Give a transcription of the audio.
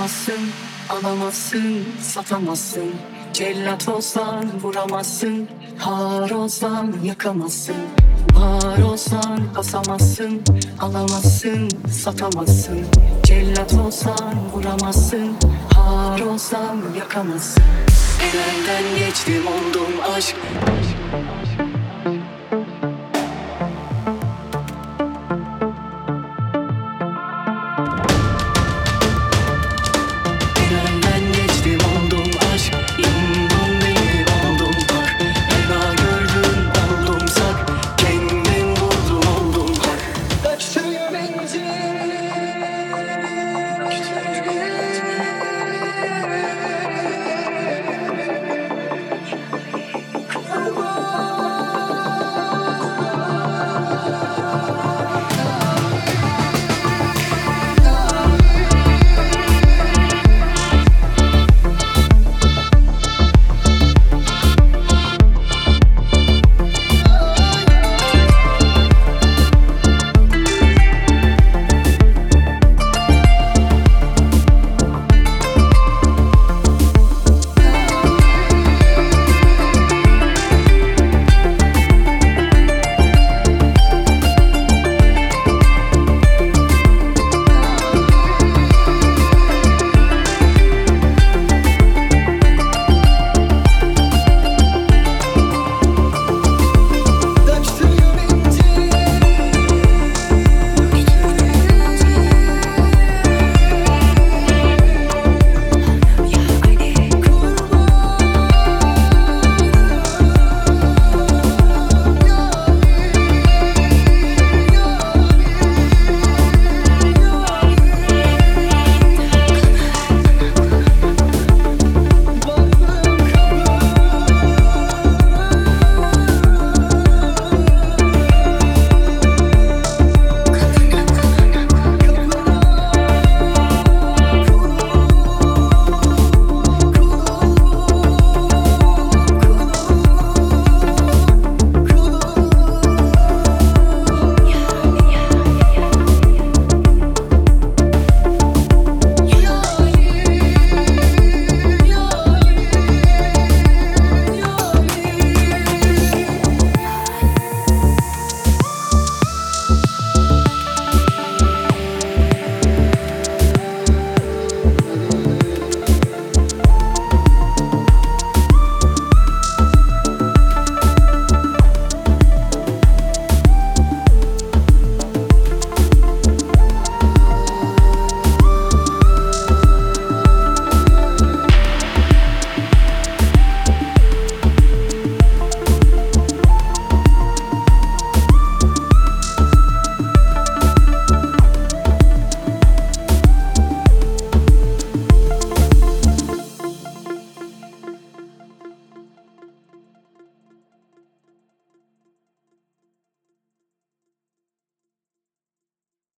olsan basamazsın Alamazsın satamazsın. Cellat olsan vuramazsın Har olsan yakamazsın. Var olsan basamazsın Alamazsın satamazsın. Cellat olsan vuramazsın Har olsan yakamazsın. Elenden geçtim oldum aşk.